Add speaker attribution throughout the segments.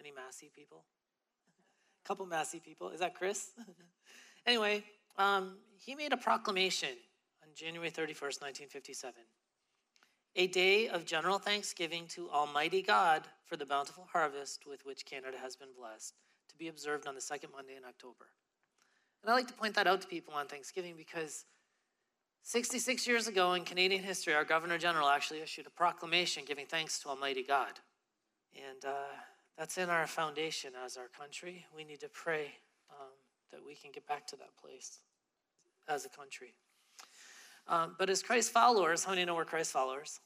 Speaker 1: Any Massey people? A couple Massey people. Is that Chris? anyway, um, he made a proclamation on January 31st, 1957. A day of general thanksgiving to Almighty God for the bountiful harvest with which Canada has been blessed, to be observed on the second Monday in October. And I like to point that out to people on Thanksgiving because 66 years ago in Canadian history, our Governor General actually issued a proclamation giving thanks to Almighty God. And uh, that's in our foundation as our country. We need to pray um, that we can get back to that place as a country. Um, but as Christ followers, how many know we're Christ followers?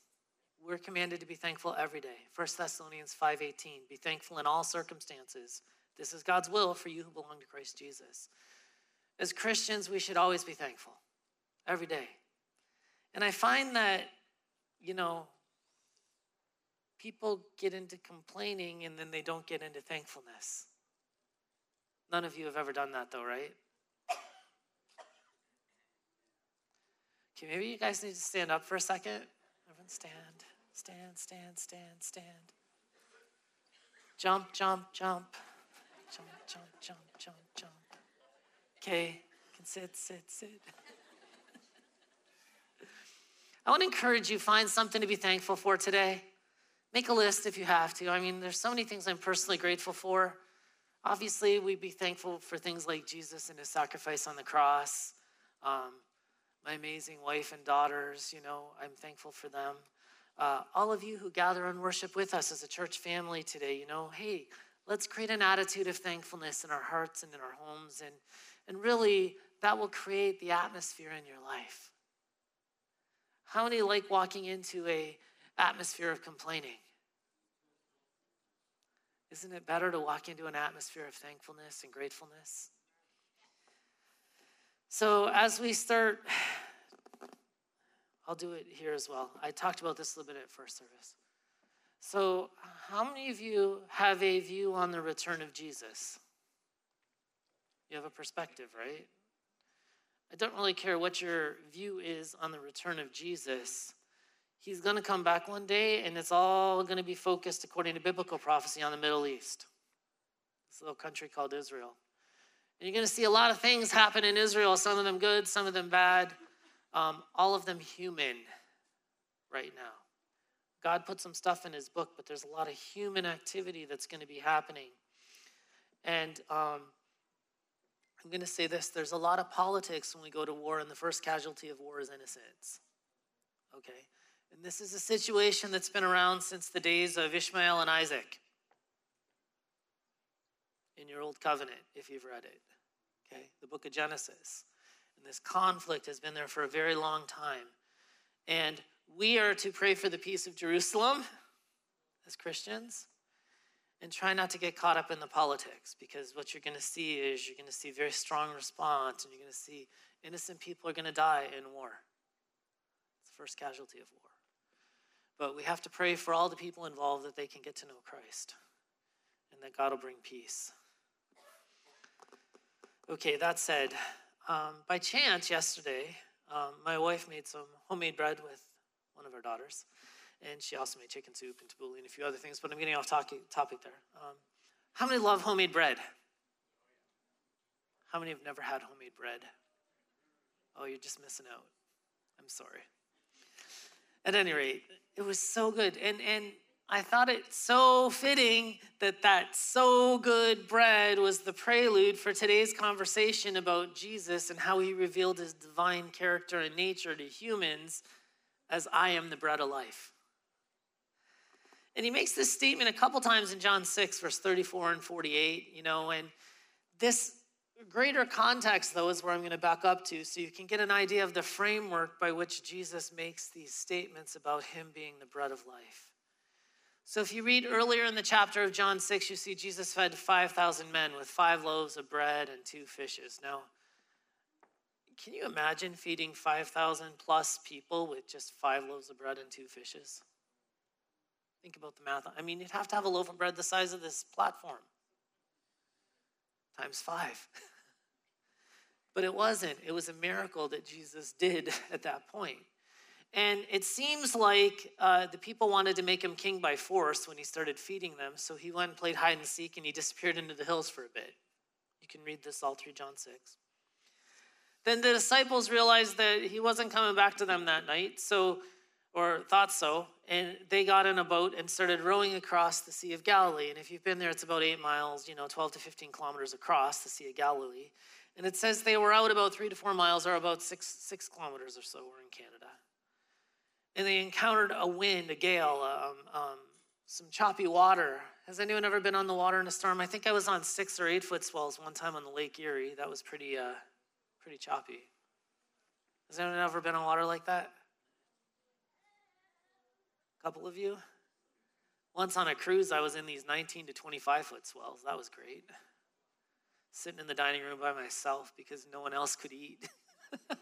Speaker 1: We're commanded to be thankful every day. 1 Thessalonians 5.18, be thankful in all circumstances. This is God's will for you who belong to Christ Jesus. As Christians, we should always be thankful every day. And I find that, you know, people get into complaining and then they don't get into thankfulness. None of you have ever done that, though, right? Okay, maybe you guys need to stand up for a second. Everyone stand, stand, stand, stand, stand. Jump, jump, jump. Jump, jump, jump, jump, jump. Okay, you can sit, sit, sit. I want to encourage you find something to be thankful for today. Make a list if you have to. I mean, there's so many things I'm personally grateful for. Obviously, we'd be thankful for things like Jesus and his sacrifice on the cross. Um, my amazing wife and daughters, you know, I'm thankful for them. Uh, all of you who gather and worship with us as a church family today, you know, hey, let's create an attitude of thankfulness in our hearts and in our homes. And, and really, that will create the atmosphere in your life. How many like walking into a atmosphere of complaining? Isn't it better to walk into an atmosphere of thankfulness and gratefulness? So, as we start, I'll do it here as well. I talked about this a little bit at first service. So, how many of you have a view on the return of Jesus? You have a perspective, right? I don't really care what your view is on the return of Jesus. He's going to come back one day, and it's all going to be focused, according to biblical prophecy, on the Middle East. This little country called Israel. And you're going to see a lot of things happen in Israel, some of them good, some of them bad, um, all of them human right now. God put some stuff in his book, but there's a lot of human activity that's going to be happening. And um, I'm going to say this there's a lot of politics when we go to war, and the first casualty of war is innocence. Okay? And this is a situation that's been around since the days of Ishmael and Isaac in your old covenant, if you've read it. Okay? The book of Genesis. And this conflict has been there for a very long time. And we are to pray for the peace of Jerusalem as Christians and try not to get caught up in the politics because what you're going to see is you're going to see very strong response and you're going to see innocent people are going to die in war. It's the first casualty of war. But we have to pray for all the people involved that they can get to know Christ and that God will bring peace. Okay, that said, um, by chance yesterday, um, my wife made some homemade bread with one of her daughters, and she also made chicken soup and tabbouleh and a few other things, but I'm getting off topic, topic there. Um, how many love homemade bread? How many have never had homemade bread? Oh, you're just missing out. I'm sorry. At any rate, it was so good. And, and I thought it so fitting that that so good bread was the prelude for today's conversation about Jesus and how he revealed his divine character and nature to humans as I am the bread of life. And he makes this statement a couple times in John 6, verse 34 and 48, you know, and this greater context, though, is where I'm going to back up to so you can get an idea of the framework by which Jesus makes these statements about him being the bread of life. So if you read earlier in the chapter of John 6, you see Jesus fed 5,000 men with five loaves of bread and two fishes. Now, can you imagine feeding 5,000 plus people with just five loaves of bread and two fishes? Think about the math. I mean, you'd have to have a loaf of bread the size of this platform times five. but it wasn't. It was a miracle that Jesus did at that point. And it seems like uh, the people wanted to make him king by force when he started feeding them. So he went and played hide and seek and he disappeared into the hills for a bit. You can read this all through John 6. Then the disciples realized that he wasn't coming back to them that night, so or thought so, and they got in a boat and started rowing across the Sea of Galilee. And if you've been there, it's about eight miles, you know, 12 to 15 kilometers across the Sea of Galilee. And it says they were out about three to four miles, or about six six kilometers or so. We're in Canada, and they encountered a wind, a gale, um, um, some choppy water. Has anyone ever been on the water in a storm? I think I was on six or eight foot swells one time on the Lake Erie. That was pretty, uh, pretty choppy. Has anyone ever been on water like that? Couple of you? Once on a cruise, I was in these 19 to 25 foot swells. That was great. Sitting in the dining room by myself because no one else could eat.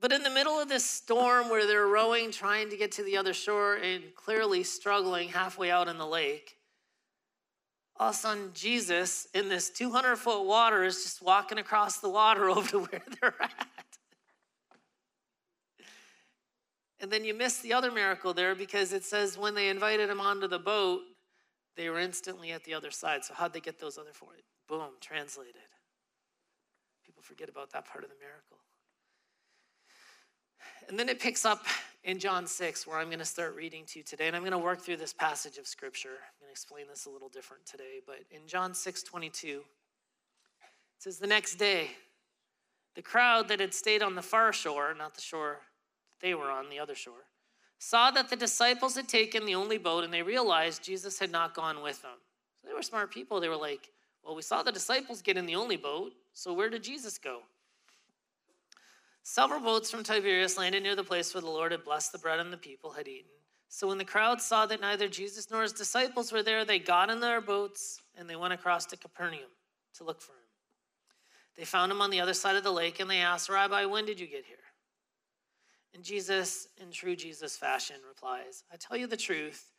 Speaker 1: but in the middle of this storm where they're rowing, trying to get to the other shore, and clearly struggling halfway out in the lake, all of a sudden, Jesus in this 200 foot water is just walking across the water over to where they're at. And then you miss the other miracle there because it says when they invited him onto the boat, they were instantly at the other side. So, how'd they get those other four? Boom, translated. People forget about that part of the miracle. And then it picks up in John 6, where I'm going to start reading to you today. And I'm going to work through this passage of scripture. I'm going to explain this a little different today. But in John 6 22, it says, The next day, the crowd that had stayed on the far shore, not the shore they were on the other shore, saw that the disciples had taken the only boat and they realized Jesus had not gone with them. So they were smart people. They were like, Well, we saw the disciples get in the only boat, so where did Jesus go? Several boats from Tiberias landed near the place where the Lord had blessed the bread and the people had eaten. So when the crowd saw that neither Jesus nor his disciples were there, they got in their boats and they went across to Capernaum to look for him. They found him on the other side of the lake and they asked, Rabbi, when did you get here? And Jesus, in true Jesus fashion, replies, I tell you the truth.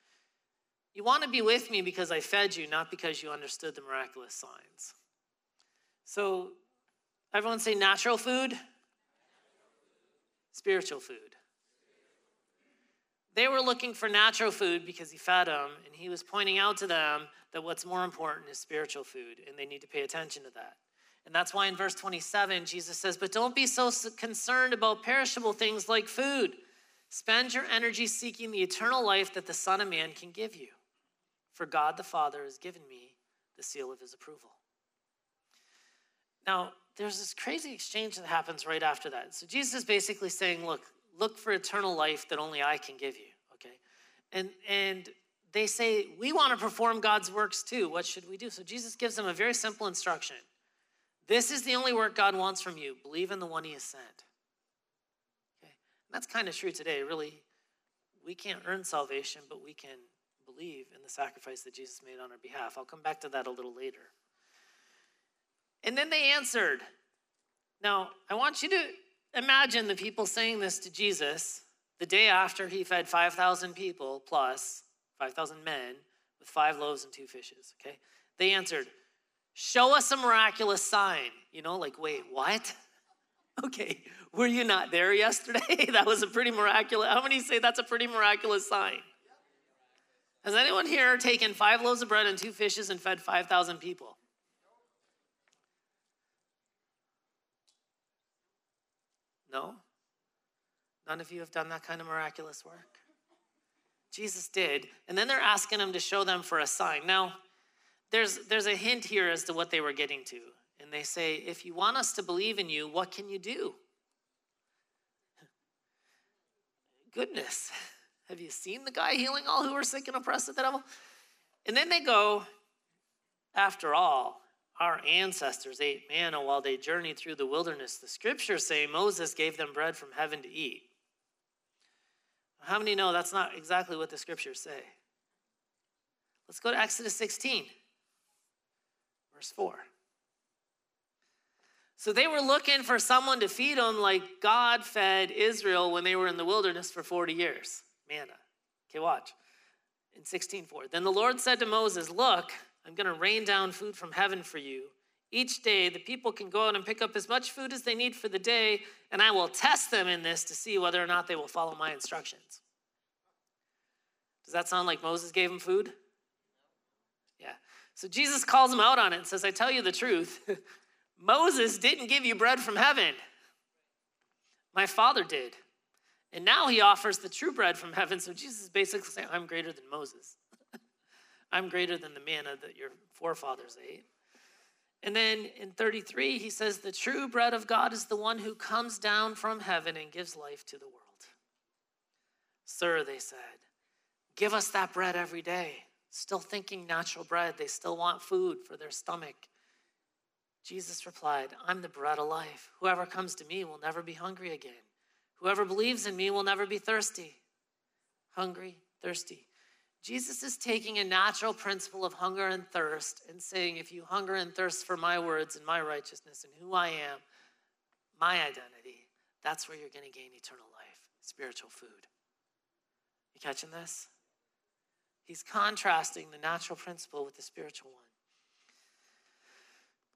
Speaker 1: You want to be with me because I fed you, not because you understood the miraculous signs. So, everyone say natural food, spiritual food. They were looking for natural food because he fed them, and he was pointing out to them that what's more important is spiritual food, and they need to pay attention to that. And that's why in verse 27, Jesus says, But don't be so concerned about perishable things like food. Spend your energy seeking the eternal life that the Son of Man can give you. For God the Father has given me the seal of his approval. Now, there's this crazy exchange that happens right after that. So Jesus is basically saying, Look, look for eternal life that only I can give you. Okay? And and they say, We want to perform God's works too. What should we do? So Jesus gives them a very simple instruction. This is the only work God wants from you. Believe in the one he has sent. Okay? And that's kind of true today, really. We can't earn salvation, but we can believe in the sacrifice that Jesus made on our behalf. I'll come back to that a little later. And then they answered. Now, I want you to imagine the people saying this to Jesus the day after he fed 5,000 people plus 5,000 men with five loaves and two fishes, okay? They answered, Show us a miraculous sign. You know, like, wait, what? Okay, were you not there yesterday? that was a pretty miraculous. How many say that's a pretty miraculous sign? Has anyone here taken five loaves of bread and two fishes and fed 5,000 people? No? None of you have done that kind of miraculous work? Jesus did. And then they're asking him to show them for a sign. Now, there's, there's a hint here as to what they were getting to. And they say, if you want us to believe in you, what can you do? Goodness, have you seen the guy healing all who are sick and oppressed of the devil? And then they go, after all, our ancestors ate manna while they journeyed through the wilderness. The scriptures say Moses gave them bread from heaven to eat. How many know that's not exactly what the scriptures say? Let's go to Exodus 16, verse 4. So they were looking for someone to feed them like God fed Israel when they were in the wilderness for 40 years. Manna. Okay, watch. In 16:4. Then the Lord said to Moses, "Look, I'm going to rain down food from heaven for you. Each day the people can go out and pick up as much food as they need for the day, and I will test them in this to see whether or not they will follow my instructions." Does that sound like Moses gave them food? So Jesus calls him out on it and says, I tell you the truth. Moses didn't give you bread from heaven. My father did. And now he offers the true bread from heaven. So Jesus is basically saying, I'm greater than Moses. I'm greater than the manna that your forefathers ate. And then in 33, he says, The true bread of God is the one who comes down from heaven and gives life to the world. Sir, they said, give us that bread every day still thinking natural bread. They still want food for their stomach. Jesus replied, I'm the bread of life. Whoever comes to me will never be hungry again. Whoever believes in me will never be thirsty. Hungry, thirsty. Jesus is taking a natural principle of hunger and thirst and saying, if you hunger and thirst for my words and my righteousness and who I am, my identity, that's where you're going to gain eternal life, spiritual food. You catching this? He's contrasting the natural principle with the spiritual one.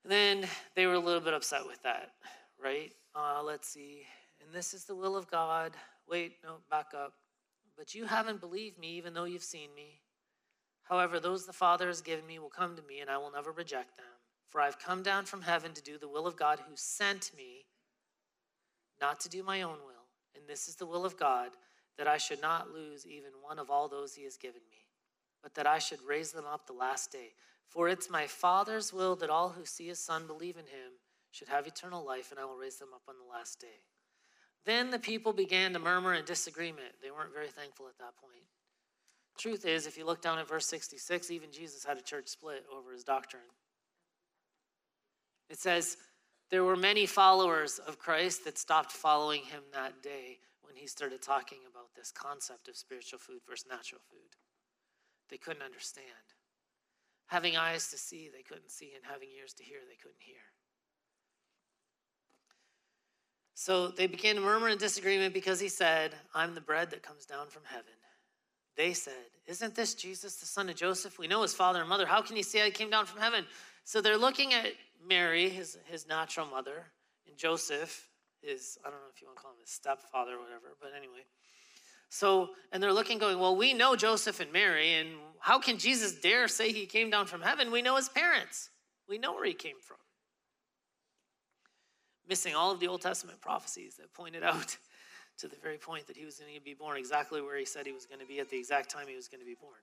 Speaker 1: And then they were a little bit upset with that, right? Uh, let's see. And this is the will of God. Wait, no, back up. But you haven't believed me, even though you've seen me. However, those the Father has given me will come to me, and I will never reject them. For I've come down from heaven to do the will of God who sent me, not to do my own will. And this is the will of God, that I should not lose even one of all those he has given me but that I should raise them up the last day. For it's my Father's will that all who see his Son believe in him should have eternal life, and I will raise them up on the last day. Then the people began to murmur in disagreement. They weren't very thankful at that point. Truth is, if you look down at verse 66, even Jesus had a church split over his doctrine. It says, there were many followers of Christ that stopped following him that day when he started talking about this concept of spiritual food versus natural food they couldn't understand. Having eyes to see, they couldn't see, and having ears to hear, they couldn't hear. So they began to murmur in disagreement because he said, I'm the bread that comes down from heaven. They said, Isn't this Jesus, the son of Joseph? We know his father and mother. How can he say I came down from heaven? So they're looking at Mary, his, his natural mother, and Joseph, his, I don't know if you want to call him his stepfather or whatever, but anyway. So, and they're looking, going, Well, we know Joseph and Mary, and how can Jesus dare say he came down from heaven? We know his parents, we know where he came from. Missing all of the Old Testament prophecies that pointed out to the very point that he was going to be born exactly where he said he was going to be at the exact time he was going to be born.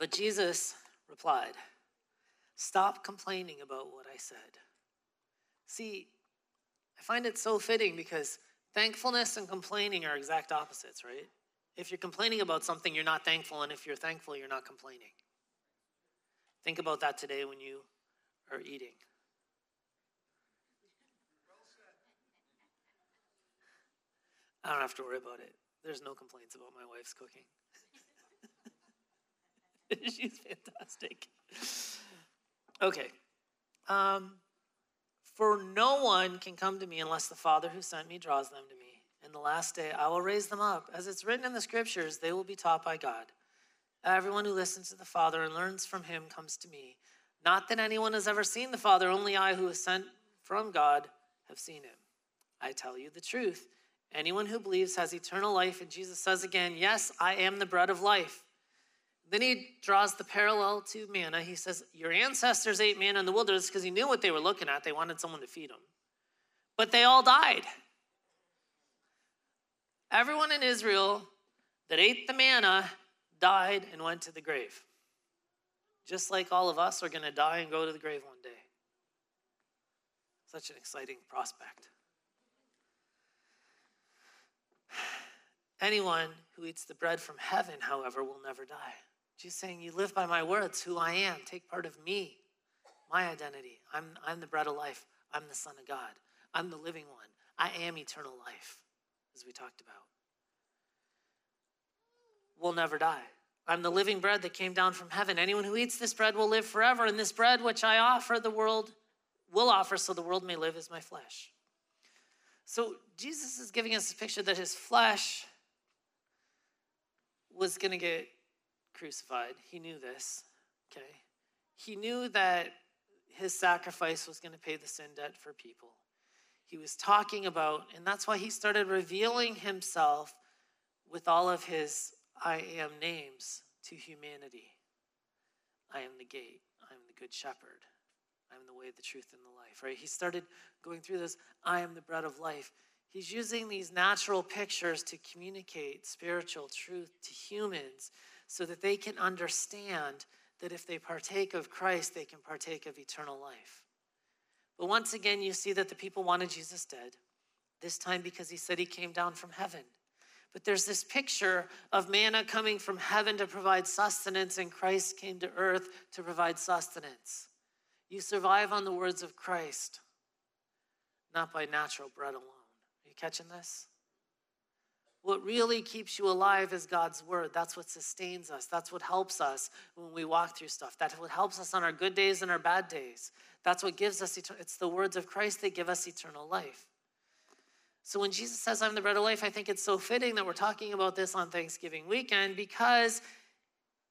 Speaker 1: But Jesus replied, Stop complaining about what I said. See, I find it so fitting because Thankfulness and complaining are exact opposites, right? If you're complaining about something, you're not thankful, and if you're thankful, you're not complaining. Think about that today when you are eating. I don't have to worry about it. There's no complaints about my wife's cooking. She's fantastic. Okay. Um, for no one can come to me unless the Father who sent me draws them to me. In the last day, I will raise them up. As it's written in the scriptures, they will be taught by God. Everyone who listens to the Father and learns from him comes to me. Not that anyone has ever seen the Father, only I who is sent from God have seen him. I tell you the truth. Anyone who believes has eternal life. And Jesus says again, Yes, I am the bread of life. Then he draws the parallel to manna. He says, Your ancestors ate manna in the wilderness because he knew what they were looking at. They wanted someone to feed them. But they all died. Everyone in Israel that ate the manna died and went to the grave. Just like all of us are going to die and go to the grave one day. Such an exciting prospect. Anyone who eats the bread from heaven, however, will never die. She's saying, You live by my words, who I am. Take part of me, my identity. I'm, I'm the bread of life. I'm the Son of God. I'm the living one. I am eternal life. as we talked about. We'll never die. I'm the living bread that came down from heaven. Anyone who eats this bread will live forever, and this bread which I offer the world will offer so the world may live is my flesh. So Jesus is giving us a picture that his flesh was going to get crucified. He knew this, okay? He knew that his sacrifice was going to pay the sin debt for people. He was talking about, and that's why he started revealing himself with all of his I am names to humanity. I am the gate. I am the good shepherd. I am the way, the truth, and the life, right? He started going through this I am the bread of life. He's using these natural pictures to communicate spiritual truth to humans so that they can understand that if they partake of Christ, they can partake of eternal life. But once again, you see that the people wanted Jesus dead, this time because he said he came down from heaven. But there's this picture of manna coming from heaven to provide sustenance, and Christ came to earth to provide sustenance. You survive on the words of Christ, not by natural bread alone. Are you catching this? What really keeps you alive is God's word. That's what sustains us. That's what helps us when we walk through stuff. That's what helps us on our good days and our bad days. That's what gives us. It's the words of Christ that give us eternal life. So when Jesus says, I'm the bread of life, I think it's so fitting that we're talking about this on Thanksgiving weekend because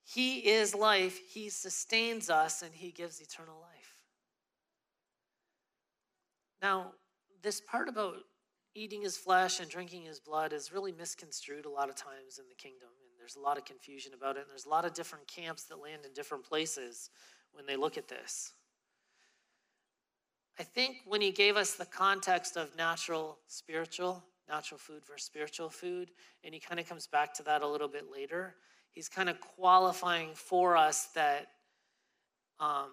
Speaker 1: He is life, He sustains us, and He gives eternal life. Now, this part about eating His flesh and drinking His blood is really misconstrued a lot of times in the kingdom. And there's a lot of confusion about it. And there's a lot of different camps that land in different places when they look at this. I think when he gave us the context of natural, spiritual, natural food versus spiritual food, and he kind of comes back to that a little bit later, he's kind of qualifying for us that um,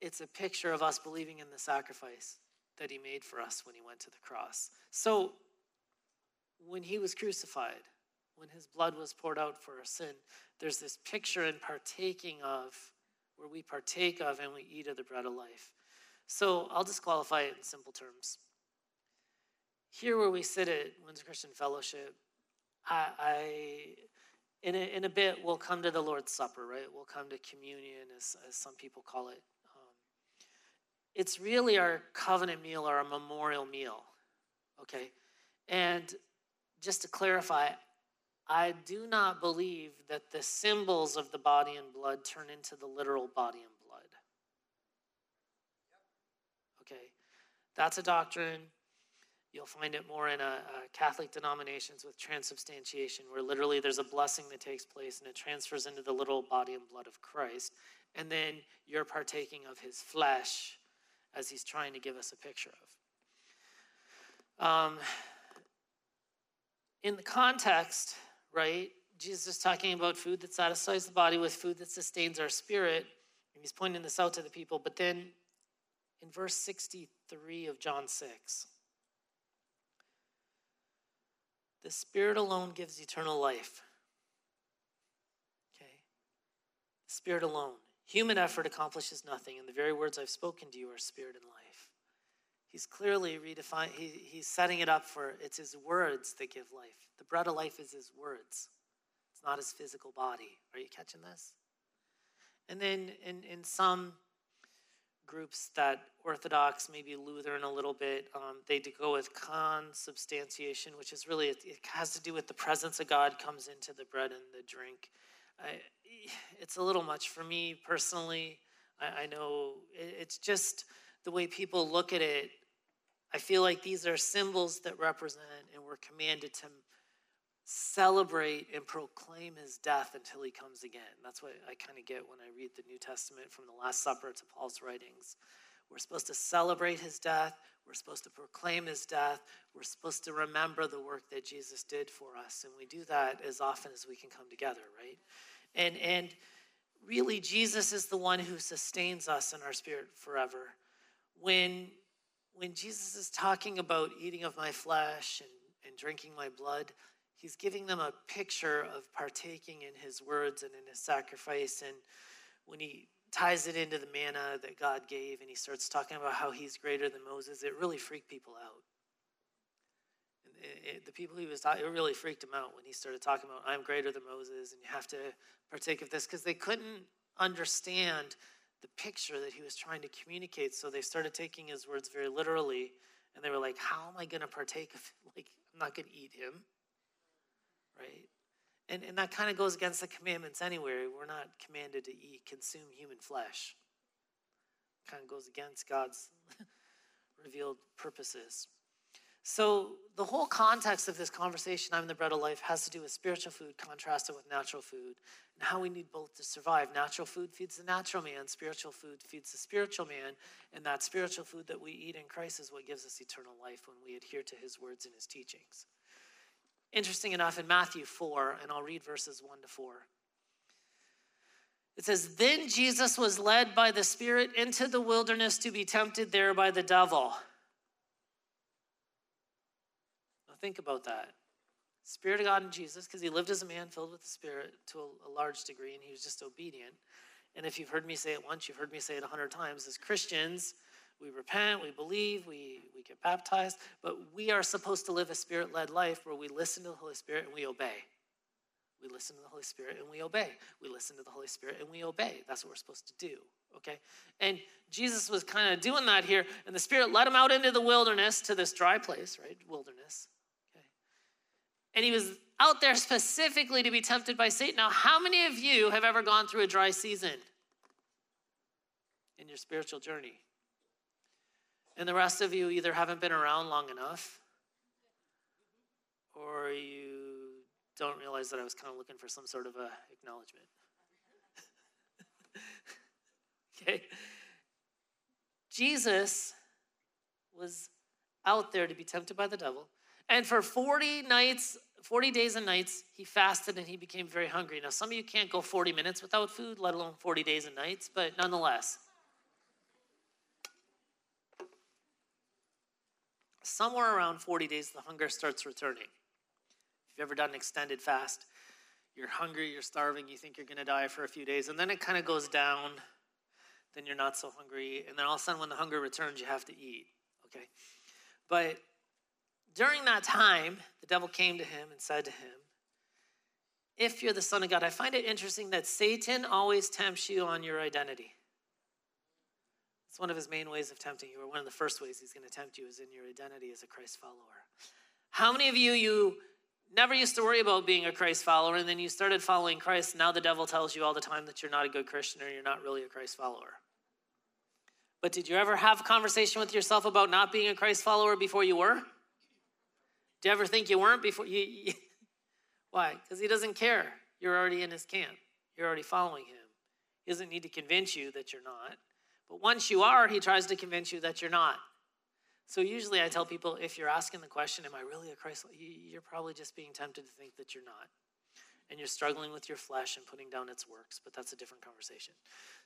Speaker 1: it's a picture of us believing in the sacrifice that he made for us when he went to the cross. So when he was crucified, when his blood was poured out for our sin, there's this picture in partaking of, where we partake of and we eat of the bread of life. So I'll just qualify it in simple terms. Here, where we sit at Windsor Christian Fellowship, I, I in, a, in a bit, we'll come to the Lord's Supper, right? We'll come to communion, as, as some people call it. It's really our covenant meal or our memorial meal, okay? And just to clarify, I do not believe that the symbols of the body and blood turn into the literal body and blood. Okay, That's a doctrine. You'll find it more in a, a Catholic denominations with transubstantiation, where literally there's a blessing that takes place and it transfers into the literal body and blood of Christ. And then you're partaking of his flesh as he's trying to give us a picture of. Um, in the context, right, Jesus is talking about food that satisfies the body with food that sustains our spirit. And he's pointing this out to the people. But then in verse 63 of John 6. The Spirit alone gives eternal life. Okay? The Spirit alone. Human effort accomplishes nothing, and the very words I've spoken to you are spirit and life. He's clearly redefining, he, he's setting it up for it's his words that give life. The bread of life is his words, it's not his physical body. Are you catching this? And then in, in some groups that Orthodox, maybe Lutheran a little bit, um, they go with consubstantiation, which is really, it, it, has to do with the presence of God comes into the bread and the drink. I, it's a little much for me personally. I, I know it, it's just the way people look at it. I feel like these are symbols that represent, and we're commanded to celebrate and proclaim his death until he comes again. That's what I kind of get when I read the New Testament from the Last Supper to Paul's writings. We're supposed to celebrate his death. We're supposed to proclaim his death. We're supposed to remember the work that Jesus did for us. And we do that as often as we can come together, right? And, and really, Jesus is the one who sustains us in our spirit forever. When, when Jesus is talking about eating of my flesh and, and drinking my blood, he's giving them a picture of partaking in his words and in his sacrifice. And when he ties it into the manna that God gave and he starts talking about how he's greater than Moses, it really freaked people out. it, it, the people he was talking, it really freaked him out when he started talking about, I'm greater than Moses, and you have to partake of this, because they couldn't understand the picture that he was trying to communicate. So they started taking his words very literally, and they were like, How am I going to partake of, like, I'm not going to eat him, right? And, and that kind of goes against the commandments anyway. We're not commanded to eat, consume human flesh. Kind of goes against God's revealed purposes. So, the whole context of this conversation, I'm the bread of life, has to do with spiritual food contrasted with natural food and how we need both to survive. Natural food feeds the natural man, spiritual food feeds the spiritual man, and that spiritual food that we eat in Christ is what gives us eternal life when we adhere to his words and his teachings. Interesting enough, in Matthew 4, and I'll read verses 1 to 4. It says, Then Jesus was led by the Spirit into the wilderness to be tempted there by the devil. Now, think about that. Spirit of God in Jesus, because he lived as a man filled with the Spirit to a, large degree, and he was just obedient. And if you've heard me say it once, you've heard me say it a hundred times. As Christians, we repent, we believe, we, we get baptized, but we are supposed to live a spirit led life where we listen to the Holy Spirit and we obey. We listen to the Holy Spirit and we obey. We listen to the Holy Spirit and we obey. That's what we're supposed to do, okay? And Jesus was kind of doing that here, and the Spirit led him out into the wilderness to this dry place, right? Wilderness. Okay. And he was out there specifically to be tempted by Satan. Now, how many of you have ever gone through a dry season in your spiritual journey? And the rest of you either haven't been around long enough or you don't realize that I was kind of looking for some sort of a acknowledgement. okay? Jesus was out there to be tempted by the devil. And for 40 nights, 40 days and nights, he fasted and he became very hungry. Now, some of you can't go 40 minutes without food, let alone 40 days and nights, but nonetheless. Somewhere around 40 days, the hunger starts returning. If you've ever done an extended fast, you're hungry, you're starving, you think you're going to die for a few days, and then it kind of goes down. Then you're not so hungry, and then all of a sudden, when the hunger returns, you have to eat. Okay? But during that time, the devil came to him and said to him, If you're the Son of God, I find it interesting that Satan always tempts you on your identity. It's one of his main ways of tempting you, or one of the first ways he's going to tempt you is in your identity as a Christ follower. How many of you, you never used to worry about being a Christ follower, and then you started following Christ, now the devil tells you all the time that you're not a good Christian or you're not really a Christ follower? But did you ever have a conversation with yourself about not being a Christ follower before you were? Do you ever think you weren't before you? you why? Because he doesn't care. You're already in his camp. You're already following him. He doesn't need to convince you that you're not. But once you are, he tries to convince you that you're not. So usually I tell people if you're asking the question, Am I really a Christ? You're probably just being tempted to think that you're not. And you're struggling with your flesh and putting down its works, but that's a different conversation.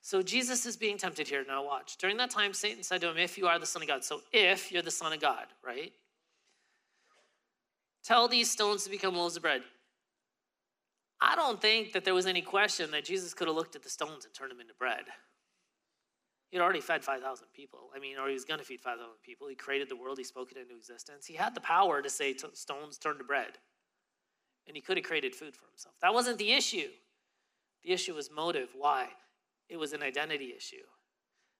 Speaker 1: So Jesus is being tempted here. Now, watch. During that time, Satan said to him, If you are the Son of God. So, if you're the Son of God, right? Tell these stones to become loaves of bread. I don't think that there was any question that Jesus could have looked at the stones and turned them into bread. He'd already fed 5,000 people. I mean, or he was going to feed 5,000 people. He created the world, he spoke it into existence. He had the power to say stones turn to bread. And he could have created food for himself. That wasn't the issue. The issue was motive. Why? It was an identity issue.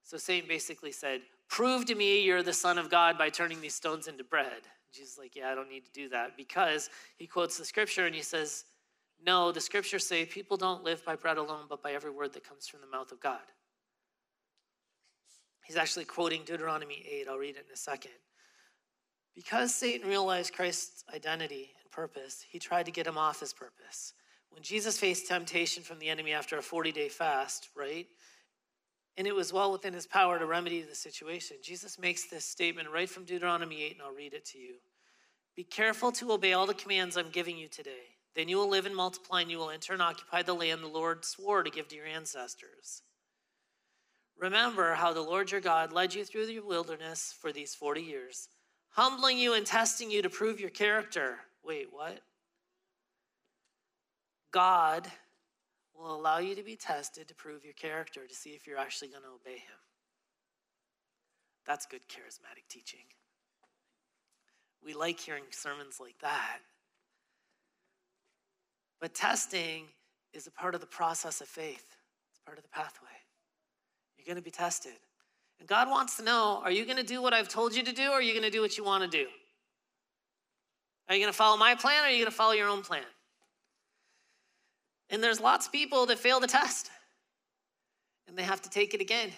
Speaker 1: So Satan basically said, Prove to me you're the Son of God by turning these stones into bread. Jesus like, yeah, I don't need to do that because he quotes the scripture and he says, no, the scriptures say people don't live by bread alone, but by every word that comes from the mouth of God. He's actually quoting Deuteronomy 8. I'll read it in a second. Because Satan realized Christ's identity and purpose, he tried to get him off his purpose. When Jesus faced temptation from the enemy after a 40 day fast, right? and it was well within his power to remedy the situation. Jesus makes this statement right from Deuteronomy 8, and I'll read it to you. Be careful to obey all the commands I'm giving you today. Then you will live and multiply, and you will enter and occupy the land the Lord swore to give to your ancestors. Remember how the Lord your God led you through the wilderness for these 40 years, humbling you and testing you to prove your character. Wait, what? God will allow you to be tested to prove your character, to see if you're actually going to obey Him. That's good charismatic teaching. we like hearing sermons like that. But testing is a part of the process of faith, it's part of the pathway. You're going to be tested. And God wants to know are you going to do what I've told you to do, or are you going to do what you want to do? Are you going to follow my plan, or are you going to follow your own plan? And there's lots of people that fail the test, and they have to take it again.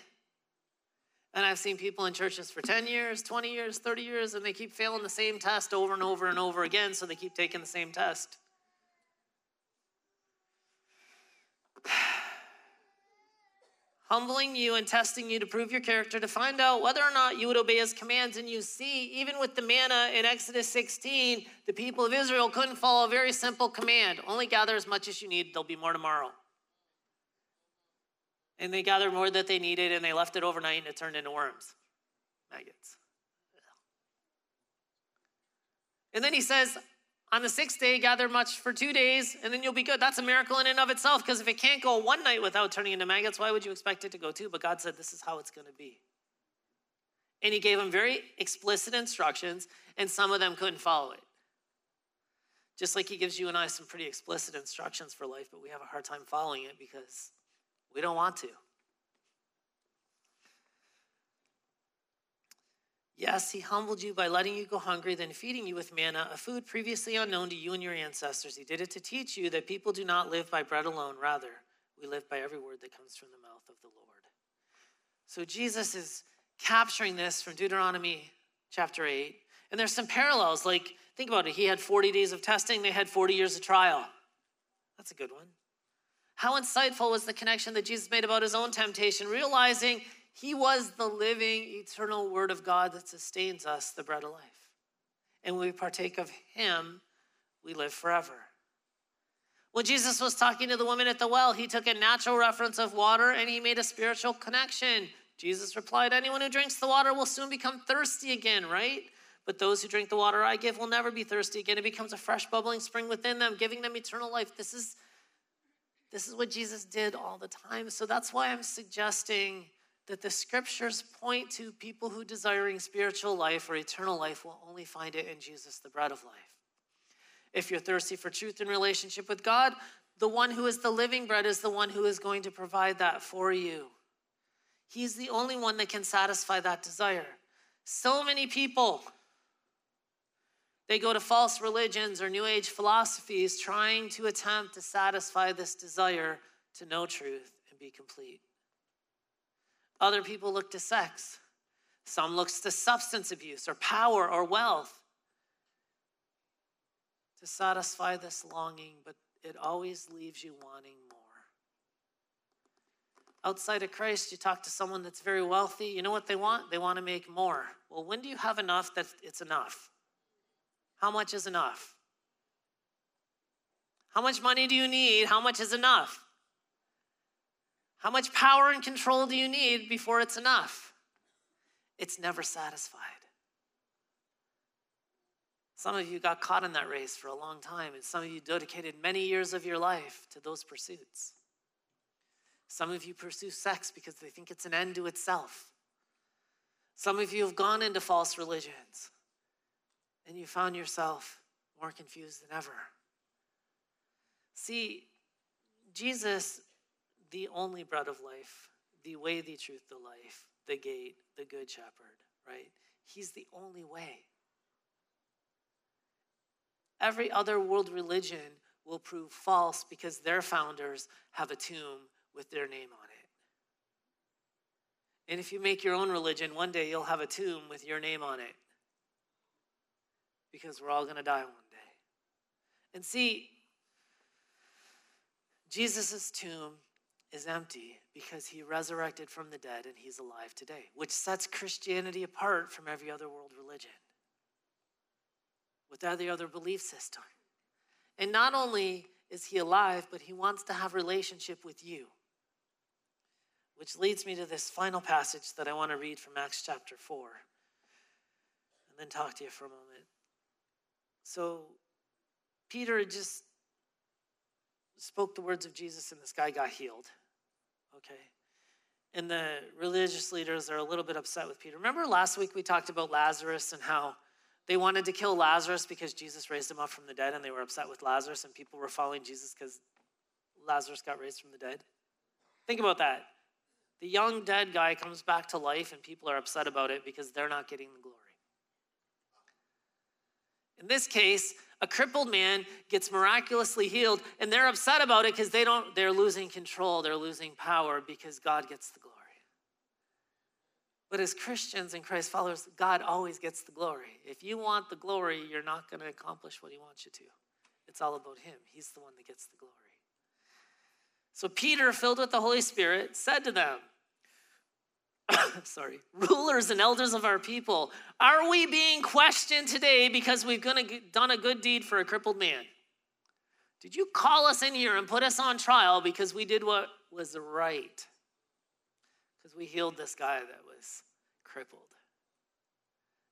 Speaker 1: And I've seen people in churches for 10 years, 20 years, 30 years, and they keep failing the same test over and over and over again, so they keep taking the same test. Humbling you and testing you to prove your character, to find out whether or not you would obey his commands. And you see, even with the manna in Exodus 16, the people of Israel couldn't follow a very simple command only gather as much as you need, there'll be more tomorrow. And they gathered more that they needed, and they left it overnight, and it turned into worms, maggots. And then he says, on the sixth day, gather much for two days, and then you'll be good. That's a miracle in and of itself, because if it can't go one night without turning into maggots, why would you expect it to go two? But God said, This is how it's going to be. And He gave them very explicit instructions, and some of them couldn't follow it. Just like He gives you and I some pretty explicit instructions for life, but we have a hard time following it because we don't want to. Yes, he humbled you by letting you go hungry, then feeding you with manna, a food previously unknown to you and your ancestors. He did it to teach you that people do not live by bread alone. Rather, we live by every word that comes from the mouth of the Lord. So Jesus is capturing this from Deuteronomy chapter 8. And there's some parallels. Like, think about it. He had 40 days of testing, they had 40 years of trial. That's a good one. How insightful was the connection that Jesus made about his own temptation, realizing he was the living, eternal Word of God that sustains us, the bread of life. And when we partake of Him, we live forever. When Jesus was talking to the woman at the well, he took a natural reference of water and he made a spiritual connection. Jesus replied, Anyone who drinks the water will soon become thirsty again, right? But those who drink the water I give will never be thirsty again. It becomes a fresh bubbling spring within them, giving them eternal life. This is this is what Jesus did all the time. So that's why I'm suggesting that the scriptures point to people who desiring spiritual life or eternal life will only find it in Jesus, the bread of life. If you're thirsty for truth in relationship with God, the one who is the living bread is the one who is going to provide that for you. He's the only one that can satisfy that desire. So many people, they go to false religions or new age philosophies trying to attempt to satisfy this desire to know truth and be complete. Other people look to sex. Some looks to substance abuse or power or wealth to satisfy this longing, but it always leaves you wanting more. Outside of Christ, you talk to someone that's very wealthy, you know what they want? They want to make more. Well, when do you have enough that it's enough? How much is enough? How much money do you need? How much is enough? How much power and control do you need before it's enough? It's never satisfied. Some of you got caught in that race for a long time, and some of you dedicated many years of your life to those pursuits. Some of you pursue sex because they think it's an end to itself. Some of you have gone into false religions, and you found yourself more confused than ever. See, Jesus the only bread of life, the way, the truth, the life, the gate, the good shepherd, right? He's the only way. Every other world religion will prove false because their founders have a tomb with their name on it. And if you make your own religion, one day you'll have a tomb with your name on it because we're all going to die one day. And see, Jesus' tomb is empty because he resurrected from the dead and he's alive today, which sets Christianity apart from every other world religion, with every other belief system. And not only is he alive, but he wants to have relationship with you. Which leads me to this final passage that I want to read from Acts chapter 4 and then talk to you for a moment. So, Peter just spoke the words of Jesus, and this guy got healed. Okay? And the religious leaders are a little bit upset with Peter. Remember last week we talked about Lazarus and how They wanted to kill Lazarus because Jesus raised him up from the dead, and they were upset with Lazarus, and people were following Jesus because Lazarus got raised from the dead. Think about that. The young dead guy comes back to life, and people are upset about it because they're not getting the glory. In this case, a crippled man gets miraculously healed, and they're upset about it because they don't, they're losing control, they're losing power because God gets the glory. But as Christians and Christ followers, God always gets the glory. If you want the glory, you're not going to accomplish what He wants you to. It's all about Him. He's the one that gets the glory. So Peter, filled with the Holy Spirit, said to them, sorry, rulers and elders of our people, are we being questioned today because we've done a good deed for a crippled man? Did you call us in here and put us on trial because we did what was right? Because we healed this guy that was crippled.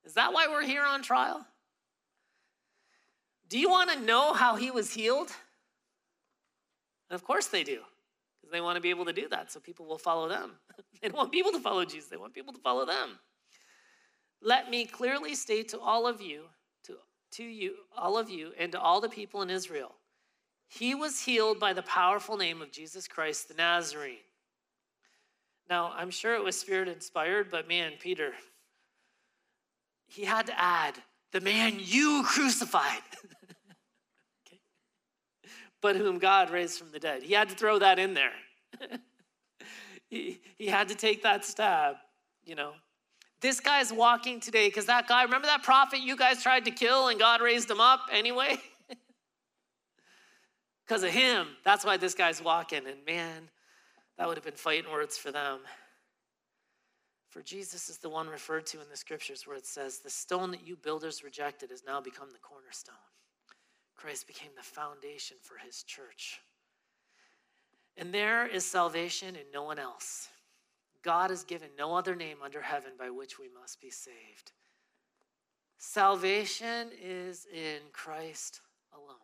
Speaker 1: Is that why we're here on trial? Do you want to know how he was healed? And of course they do because they want to be able to do that so people will follow them. they don't want people to follow Jesus, they want people to follow them. Let me clearly state to all of you, to, to you, all of you, and to all the people in Israel, he was healed by the powerful name of Jesus Christ the Nazarene. Now, I'm sure it was spirit inspired, but man, Peter, he had to add, the man you crucified. but whom God raised from the dead. He had to throw that in there. he, he had to take that stab, you know. This guy's walking today because that guy, remember that prophet you guys tried to kill and God raised him up anyway? Because of him. That's why this guy's walking. And man, that would have been fighting words for them. For Jesus is the one referred to in the scriptures where it says, The stone that you builders rejected has now become the cornerstone. Christ became the foundation for his church. And there is salvation in no one else. God has given no other name under heaven by which we must be saved. Salvation is in Christ alone.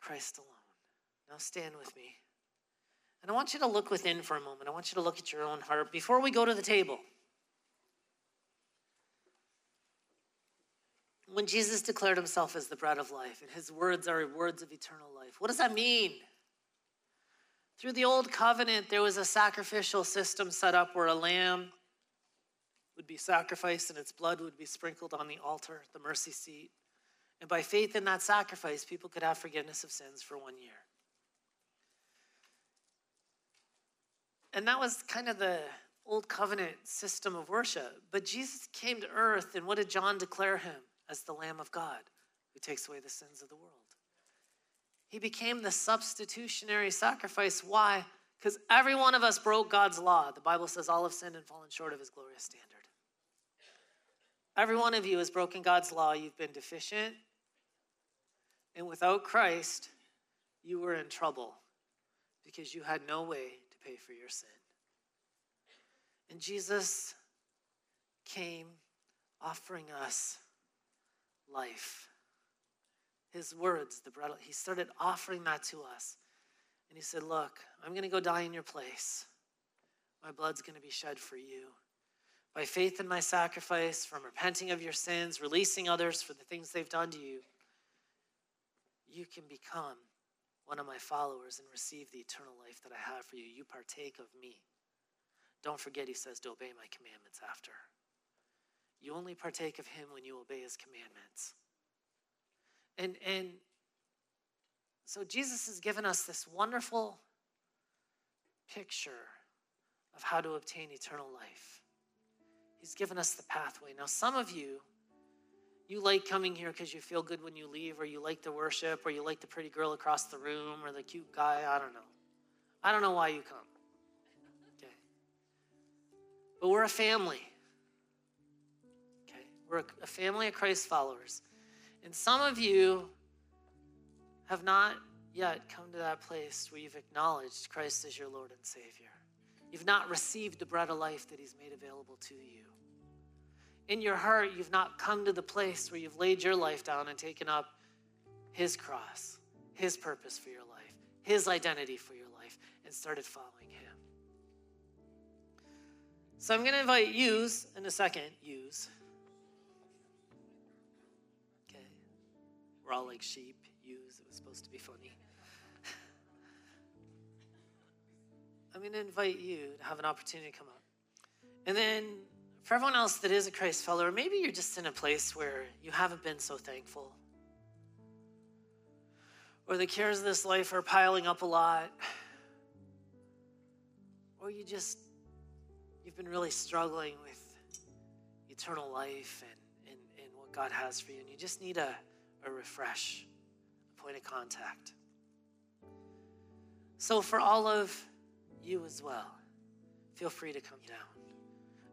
Speaker 1: Christ alone. Now stand with me. And I want you to look within for a moment. I want you to look at your own heart before we go to the table. When Jesus declared himself as the bread of life, and his words are words of eternal life, what does that mean? Through the old covenant, there was a sacrificial system set up where a lamb would be sacrificed and its blood would be sprinkled on the altar, the mercy seat. And by faith in that sacrifice, people could have forgiveness of sins for one year. And that was kind of the old covenant system of worship. But Jesus came to earth, and what did John declare him? As the Lamb of God who takes away the sins of the world. He became the substitutionary sacrifice. Why? Because every one of us broke God's law. The Bible says all have sinned and fallen short of his glorious standard. Every one of you has broken God's law. You've been deficient. And without Christ, you were in trouble because you had no way to pay for your sin. And Jesus came offering us life. His words, the bread, he started offering that to us. And he said, Look, I'm going to go die in your place. My blood's going to be shed for you. By faith in my sacrifice, from repenting of your sins, releasing others for the things they've done to you, you can become one of my followers and receive the eternal life that I have for you. You partake of me. Don't forget, he says, to obey my commandments after. You only partake of him when you obey his commandments. And, and so Jesus has given us this wonderful picture of how to obtain eternal life. He's given us the pathway. Now, some of you, you like coming here because you feel good when you leave, or you like the worship, or you like the pretty girl across the room, or the cute guy. I don't know. I don't know why you come. Okay. But we're a family. We're a family of Christ followers. And some of you have not yet come to that place where you've acknowledged Christ as your Lord and Savior. You've not received the bread of life that He's made available to you. In your heart, you've not come to the place where you've laid your life down and taken up His cross, His purpose for your life, His identity for your life, and started following Him. So I'm going to invite yous in a second. Yous. We're all like sheep. Yous. It was supposed to be funny. I'm going to invite you to have an opportunity to come up. And then for everyone else that is a Christ follower, maybe you're just in a place where you haven't been so thankful, or the cares of this life are piling up a lot, or you just, you've been really struggling with eternal life and, and, and what God has for you, and you just need a, a refresh, a point of contact. So, for all of you as well, feel free to come down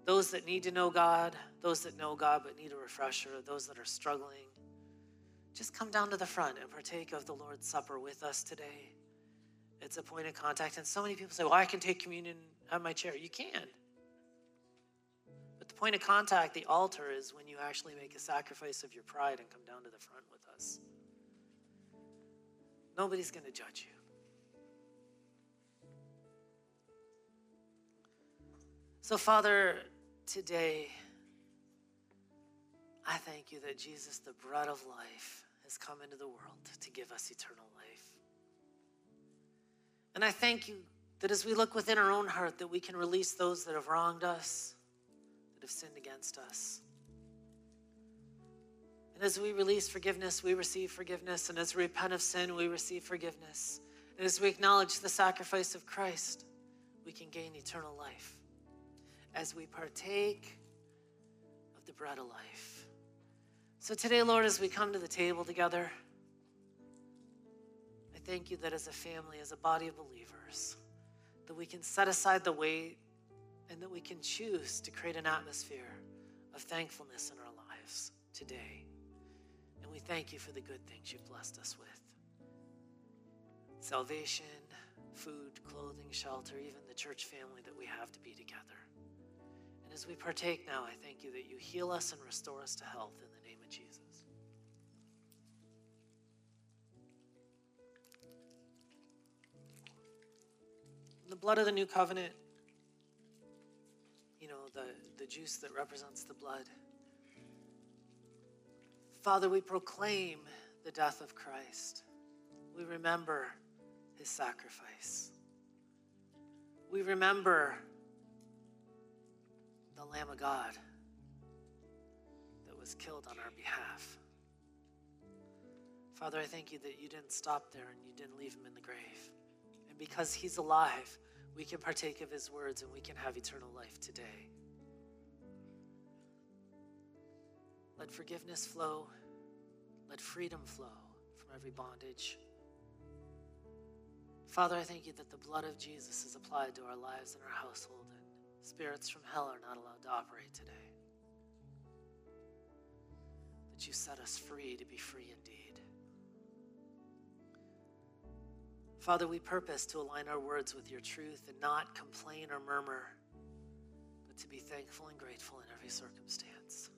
Speaker 1: those that need to know God, those that know God but need a refresher, those that are struggling, just come down to the front and partake of the Lord's Supper with us today. It's a point of contact. And so many people say, Well, I can take communion at my chair. You can. Point of contact, the altar, is when you actually make a sacrifice of your pride and come down to the front with us. Nobody's going to judge you. So, Father, today, I thank you that Jesus, the bread of life, has come into the world to give us eternal life. And I thank you that as we look within our own heart, that we can release those that have wronged us, have sinned against us. And as we release forgiveness, we receive forgiveness. And as we repent of sin, we receive forgiveness. And as we acknowledge the sacrifice of Christ, we can gain eternal life as we partake of the bread of life. So today, Lord, as we come to the table together, I thank you that as a family, as a body of believers, that we can set aside the weight and that we can choose to create an atmosphere of thankfulness in our lives today. And we thank you for the good things you've blessed us with salvation, food, clothing, shelter, even the church family that we have to be together And as we partake now, I thank you that you heal us and restore us to health in the name of Jesus. The blood of the new covenant, the, the juice that represents the blood. Father, we proclaim the death of Christ. We remember his sacrifice. We remember the Lamb of God that was killed on our behalf. Father, I thank you that you didn't stop there and you didn't leave him in the grave. And because he's alive, we can partake of his words and we can have eternal life today. Let forgiveness flow. Let freedom flow from every bondage. Father, I thank you that the blood of Jesus is applied to our lives and our household. And spirits from hell are not allowed to operate today. That you set us free to be free indeed. Father, we purpose to align our words with your truth and not complain or murmur, but to be thankful and grateful in every circumstance.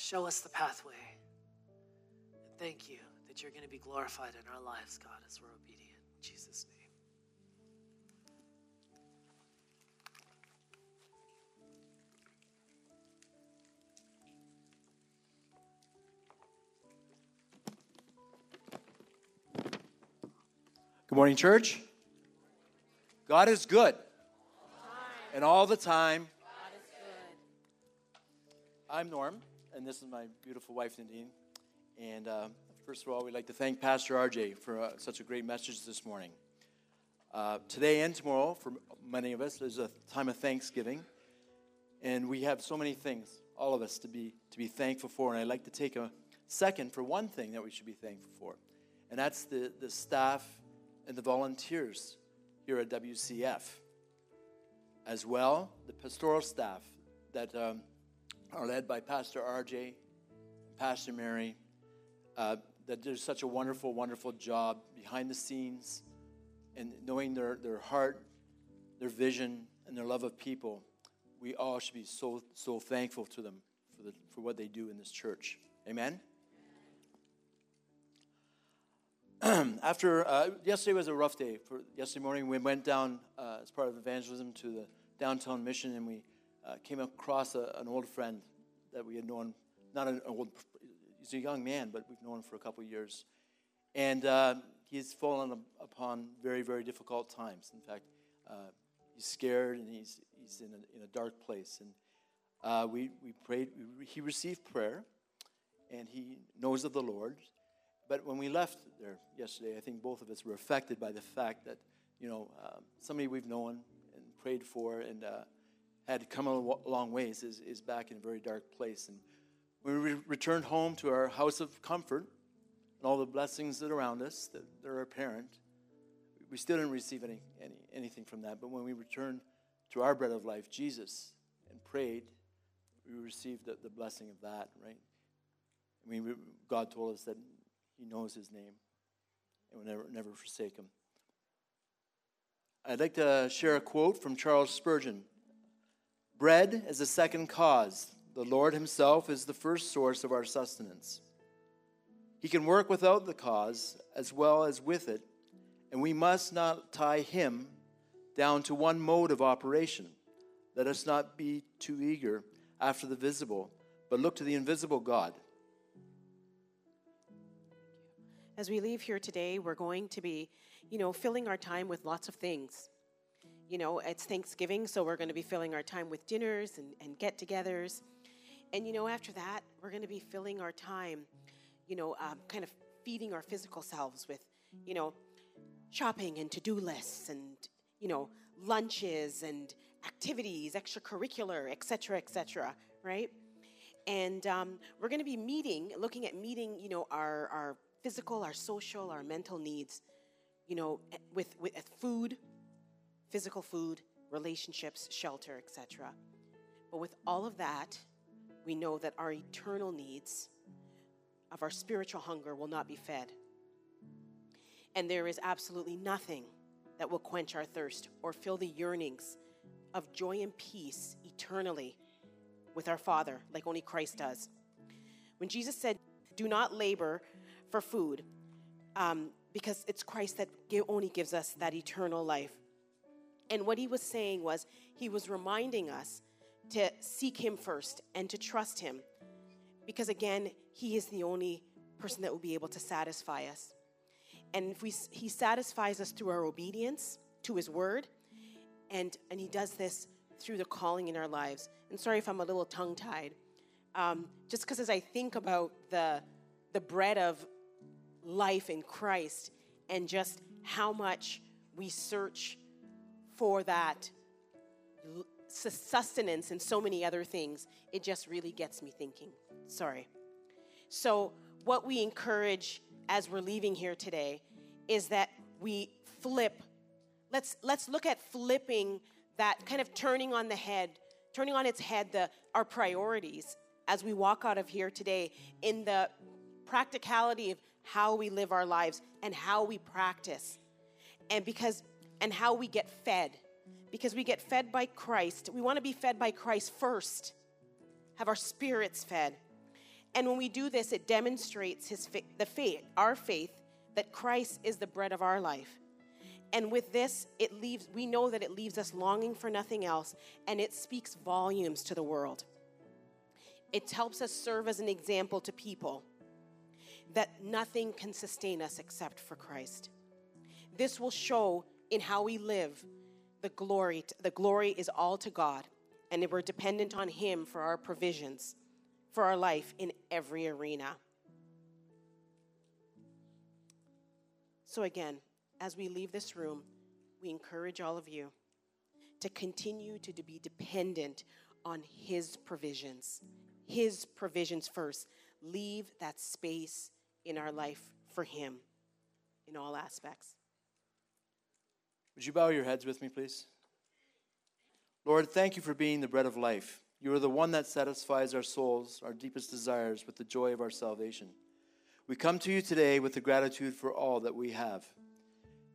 Speaker 1: Show us the pathway. And thank you that you're going to be glorified in our lives, God, as we're obedient. In Jesus' name.
Speaker 2: Good morning, church. God is good. And all the time. I'm Norm, and this is my beautiful wife, Nadine. And uh, first of all, we'd like to thank Pastor RJ for uh, such a great message this morning. Uh, today and tomorrow, for many of us, is a time of Thanksgiving. And we have so many things, all of us, to be, to be thankful for. And I'd like to take a second for one thing that we should be thankful for, and that's the, the staff and the volunteers here at WCF. As well, the pastoral staff that um, are led by Pastor RJ, Pastor Mary, uh, that do such a wonderful, wonderful job behind the scenes and knowing their, their heart, their vision, and their love of people. We all should be so, so thankful to them for, the, for what they do in this church. Amen? after uh, yesterday was a rough day. For yesterday morning, we went down uh, as part of evangelism to the downtown mission, and we uh, came across a, an old friend that we had known. Not an old, he's a young man, but we've known him for a couple of years, and uh, he's fallen upon very, very difficult times. In fact, uh, he's scared and he's he's in a, in a dark place, and uh, we we prayed. We, he received prayer, and he knows of the Lord but when we left there yesterday, I think both of us were affected by the fact that, you know, uh, somebody we've known and prayed for and uh, had come a long ways is, is back in a very dark place. And when we re- returned home to our house of comfort and all the blessings that are around us that, that are apparent, we still didn't receive any, any, anything from that. But when we returned to our bread of life, Jesus, and prayed, we received the, the blessing of that, right? I mean, we, God told us that he knows his name and will never, never forsake him. I'd like to share a quote from Charles Spurgeon Bread is the second cause, the Lord Himself is the first source of our sustenance. He can work without the cause as well as with it, and we must not tie Him down to one mode of operation. Let us not be too eager after the visible, but look to the invisible God
Speaker 3: As we leave here today, we're going to be, you know, filling our time with lots of things. You know, it's Thanksgiving, so we're going to be filling our time with dinners and, and get togethers. And, you know, after that, we're going to be filling our time, you know, um, kind of feeding our physical selves with, you know, shopping and to do lists and, you know, lunches and activities, extracurricular, et cetera, et cetera, right? And um, we're going to be meeting, looking at meeting, you know, our, our physical, our social, our mental needs, you know, with, with food, physical food, relationships, shelter, etc. But with all of that, we know that our eternal needs of our spiritual hunger will not be fed. And there is absolutely nothing that will quench our thirst or fill the yearnings of joy and peace eternally with our Father, like only Christ does. When Jesus said, Do not labor for food um, because it's Christ that only gives us that eternal life. And what he was saying was, he was reminding us to seek him first and to trust him because, again, he is the only person that will be able to satisfy us. And if we, he satisfies us through our obedience to his word, and, and he does this through the calling in our lives. And sorry if I'm a little tongue tied, um, just because as I think about the, the bread of life in Christ and just how much we search for that sustenance and so many other things, it just really gets me thinking. Sorry. So, what we encourage as we're leaving here today is that we flip. Let's let's look at flipping that kind of turning on the head, turning on its head the our priorities as we walk out of here today in the practicality of how we live our lives and how we practice and because and how we get fed. Because we get fed by Christ. We want to be fed by Christ first. Have our spirits fed. And when we do this it demonstrates his the faith our faith that Christ is the bread of our life. And with this it leaves we know that it leaves us longing for nothing else and it speaks volumes to the world. It helps us serve as an example to people that nothing can sustain us except for Christ. This will show in how we live the glory. The glory is all to God, and we're dependent on Him for our provisions, for our life in every arena. So, again, as we leave this room, we encourage all of you to continue to, be dependent on His provisions. His provisions first. Leave that space in our life for Him in all aspects.
Speaker 2: Would you bow your heads with me, please? Lord, thank you for being the bread of life. You are the one that satisfies our souls, our deepest desires, with the joy of our salvation. We come to you today with the gratitude for all that we have.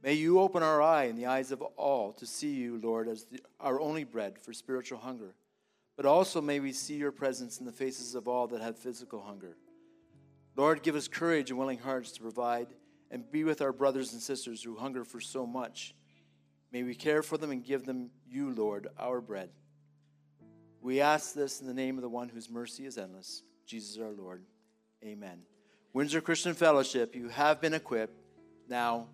Speaker 2: May you open our eye and the eyes of all to see you, Lord, as the, our only bread for spiritual hunger. But also may we see your presence in the faces of all that have physical hunger. Lord, give us courage and willing hearts to provide and be with our brothers and sisters who hunger for so much. May we care for them and give them you, Lord, our bread. We ask this in the name of the one whose mercy is endless, Jesus our Lord. Amen. Windsor Christian Fellowship, you have been equipped. Now